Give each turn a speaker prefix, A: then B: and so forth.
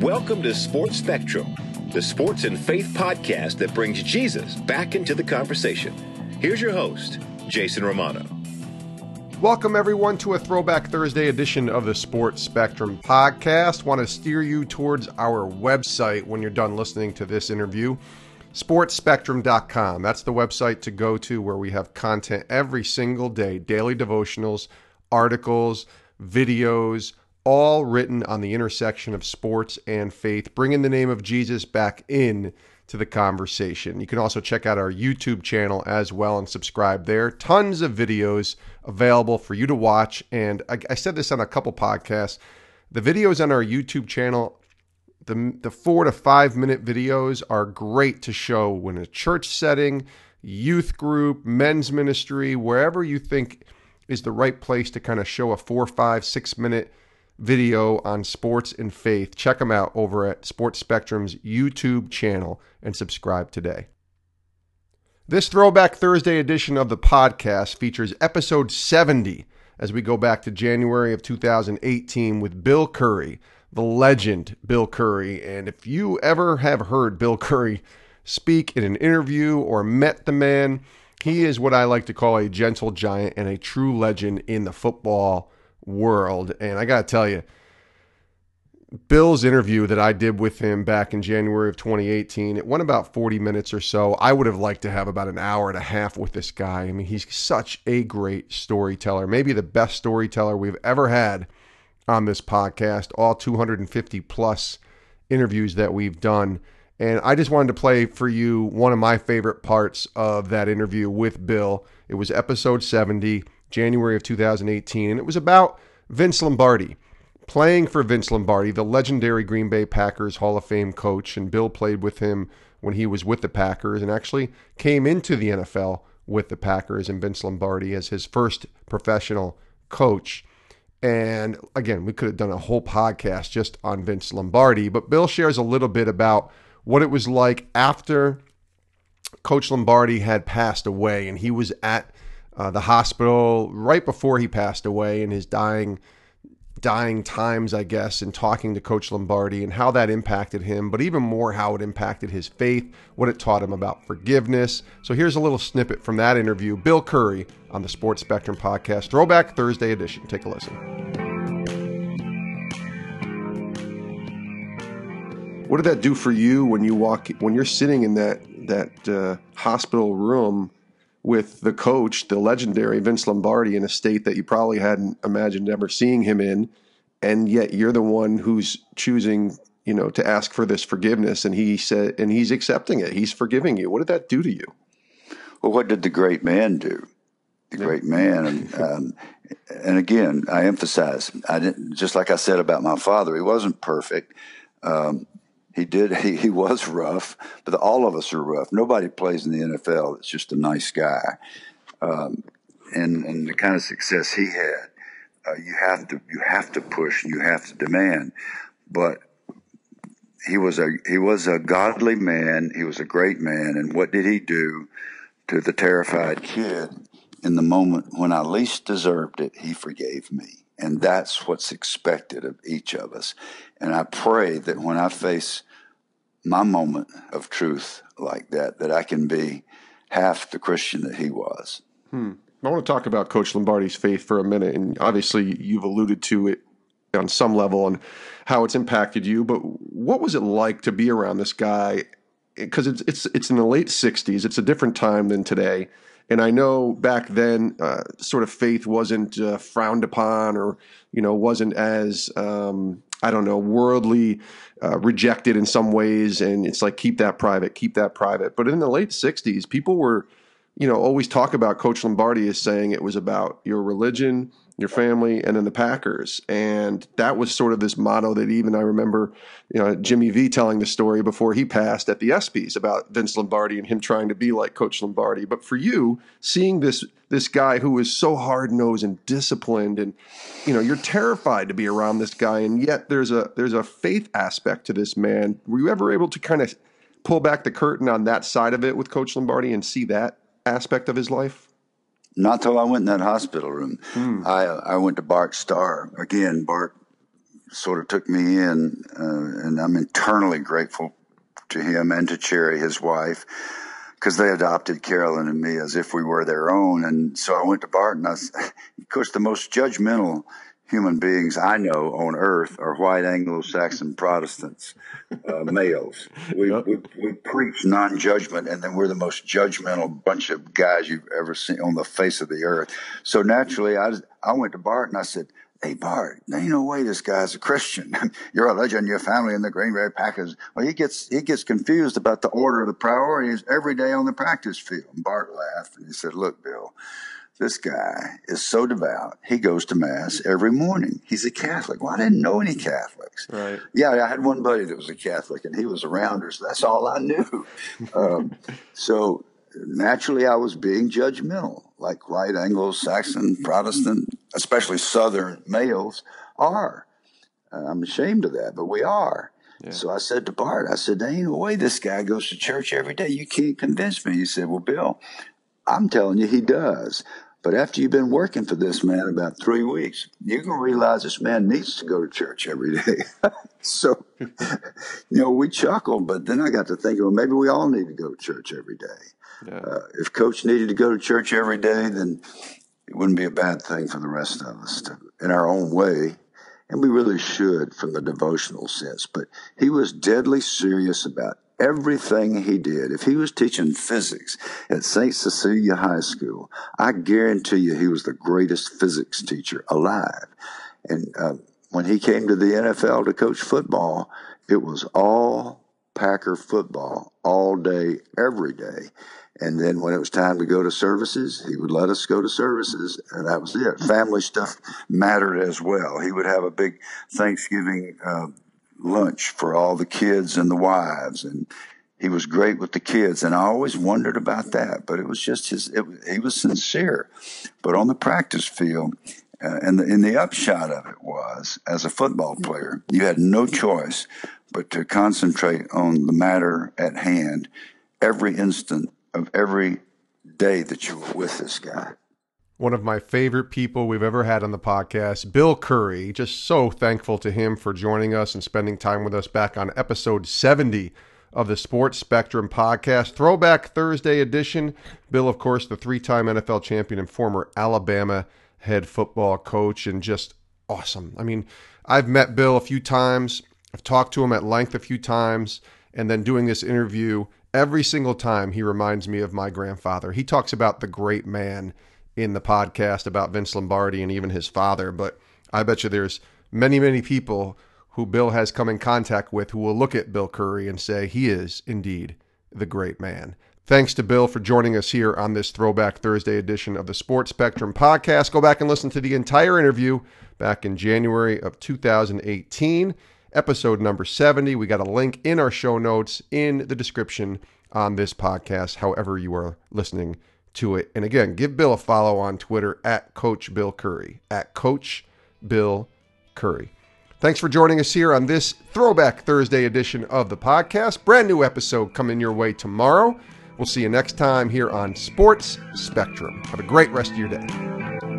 A: Welcome to Sports Spectrum, the sports and faith podcast that brings Jesus back into the conversation. Here's your host, Jason Romano.
B: Welcome, everyone, to a Throwback Thursday edition of the Sports Spectrum podcast. Want to steer you towards our website when you're done listening to this interview sportspectrum.com. That's the website to go to where we have content every single day daily devotionals, articles, videos, all written on the intersection of sports and faith, bringing the name of Jesus back in to the conversation. You can also check out our YouTube channel as well and subscribe there. Tons of videos available for you to watch. And I, I said this on a couple podcasts. The videos on our YouTube channel, the, the four to five minute videos are great to show when a church setting, youth group, men's ministry, wherever you think is the right place to kind of show a four, five, six minute video on sports and faith. Check them out over at Sports Spectrum's YouTube channel and subscribe today. This Throwback Thursday edition of the podcast features episode 70 as we go back to January of 2018 with Bill Curry, the legend Bill Curry. And if you ever have heard Bill Curry speak in an interview or met the man, he is what I like to call a gentle giant and a true legend in the football world. And I got to tell you, Bill's interview that I did with him back in January of 2018, it went about 40 minutes or so. I would have liked to have about an hour and a half with this guy. I mean, he's such a great storyteller, maybe the best storyteller we've ever had on this podcast, all 250 plus interviews that we've done. And I just wanted to play for you one of my favorite parts of that interview with Bill. It was episode 70, January of 2018, and it was about Vince Lombardi playing for Vince Lombardi, the legendary Green Bay Packers Hall of Fame coach, and Bill played with him when he was with the Packers and actually came into the NFL with the Packers and Vince Lombardi as his first professional coach. And again, we could have done a whole podcast just on Vince Lombardi, but Bill shares a little bit about what it was like after Coach Lombardi had passed away and he was at uh, the hospital right before he passed away in his dying dying times, I guess, in talking to Coach Lombardi and how that impacted him, but even more how it impacted his faith, what it taught him about forgiveness. So here's a little snippet from that interview. Bill Curry on the Sports Spectrum podcast, Throwback Thursday edition. Take a listen. What did that do for you when you walk when you're sitting in that that uh, hospital room with the coach, the legendary Vince Lombardi, in a state that you probably hadn't imagined ever seeing him in, and yet you're the one who's choosing, you know, to ask for this forgiveness, and he said, and he's accepting it. He's forgiving you. What did that do to you?
C: Well, what did the great man do? The yeah. great man, and, um, and again, I emphasize, I didn't just like I said about my father. He wasn't perfect. Um, he did. He, he was rough, but all of us are rough. Nobody plays in the NFL that's just a nice guy. Um, and and the kind of success he had, uh, you have to you have to push you have to demand. But he was a he was a godly man. He was a great man. And what did he do to the terrified kid in the moment when I least deserved it? He forgave me. And that's what's expected of each of us. And I pray that when I face my moment of truth like that, that I can be half the Christian that he was.
B: Hmm. I want to talk about Coach Lombardi's faith for a minute. And obviously, you've alluded to it on some level and how it's impacted you. But what was it like to be around this guy? Because it's, it's, it's in the late 60s, it's a different time than today. And I know back then, uh, sort of faith wasn't uh, frowned upon, or you know, wasn't as um, I don't know, worldly uh, rejected in some ways. And it's like keep that private, keep that private. But in the late '60s, people were, you know, always talk about Coach Lombardi as saying it was about your religion, your family, and then the Packers. And that was sort of this motto that even I remember, you know, Jimmy V telling the story before he passed at the ESPYS about Vince Lombardi and him trying to be like Coach Lombardi. But for you, seeing this this guy who is so hard nosed and disciplined, and you know, you're terrified to be around this guy, and yet there's a there's a faith aspect to this man. Were you ever able to kind of pull back the curtain on that side of it with Coach Lombardi and see that aspect of his life?
C: Not till I went in that hospital room. Hmm. I I went to Bart Starr again. Bart sort of took me in, uh, and I'm internally grateful to him and to Cherry, his wife, because they adopted Carolyn and me as if we were their own. And so I went to Barton. I, of course, the most judgmental human beings I know on earth are white Anglo-Saxon Protestants, uh, males. We, yep. we, we preach non-judgment, and then we're the most judgmental bunch of guys you've ever seen on the face of the earth. So naturally, I I went to Bart and I said, Hey Bart, there ain't no way this guy's a Christian. You're a legend, your family in the Green Bay Packers. Well, he gets he gets confused about the order of the priorities every day on the practice field. And Bart laughed and he said, Look, Bill, this guy is so devout. He goes to mass every morning. He's a Catholic. Well, I didn't know any Catholics.
B: Right.
C: Yeah, I had one buddy that was a Catholic, and he was around her, so that's all I knew. um, so naturally, I was being judgmental, like white Anglo-Saxon Protestant, especially Southern males are. Uh, I'm ashamed of that, but we are. Yeah. So I said to Bart, I said, there ain't no way this guy goes to church every day. You can't convince me. He said, well, Bill, I'm telling you, he does. But after you've been working for this man about three weeks, you're going to realize this man needs to go to church every day. so, you know, we chuckled, but then I got to thinking, well, maybe we all need to go to church every day. Yeah. Uh, if coach needed to go to church every day, then it wouldn't be a bad thing for the rest of us to, in our own way. And we really should from the devotional sense. But he was deadly serious about everything he did. If he was teaching physics at St. Cecilia High School, I guarantee you he was the greatest physics teacher alive. And uh, when he came to the NFL to coach football, it was all Packer football all day, every day. And then when it was time to go to services, he would let us go to services, and that was it. Family stuff mattered as well. He would have a big Thanksgiving uh, lunch for all the kids and the wives and he was great with the kids and i always wondered about that but it was just his it, he was sincere. But on the practice field uh, and the, and the upshot of it was as a football player you had no choice but to concentrate on the matter at hand every instant of every day that you were with this guy
B: one of my favorite people we've ever had on the podcast, Bill Curry. Just so thankful to him for joining us and spending time with us back on episode 70 of the Sports Spectrum podcast, Throwback Thursday edition. Bill, of course, the three time NFL champion and former Alabama head football coach, and just awesome. I mean, I've met Bill a few times, I've talked to him at length a few times, and then doing this interview, every single time he reminds me of my grandfather. He talks about the great man in the podcast about Vince Lombardi and even his father, but I bet you there's many, many people who Bill has come in contact with who will look at Bill Curry and say he is indeed the great man. Thanks to Bill for joining us here on this Throwback Thursday edition of the Sports Spectrum podcast. Go back and listen to the entire interview back in January of 2018, episode number 70. We got a link in our show notes in the description on this podcast, however you are listening to it. And again, give Bill a follow on Twitter at Coach Bill Curry. At Coach Bill Curry. Thanks for joining us here on this Throwback Thursday edition of the podcast. Brand new episode coming your way tomorrow. We'll see you next time here on Sports Spectrum. Have a great rest of your day.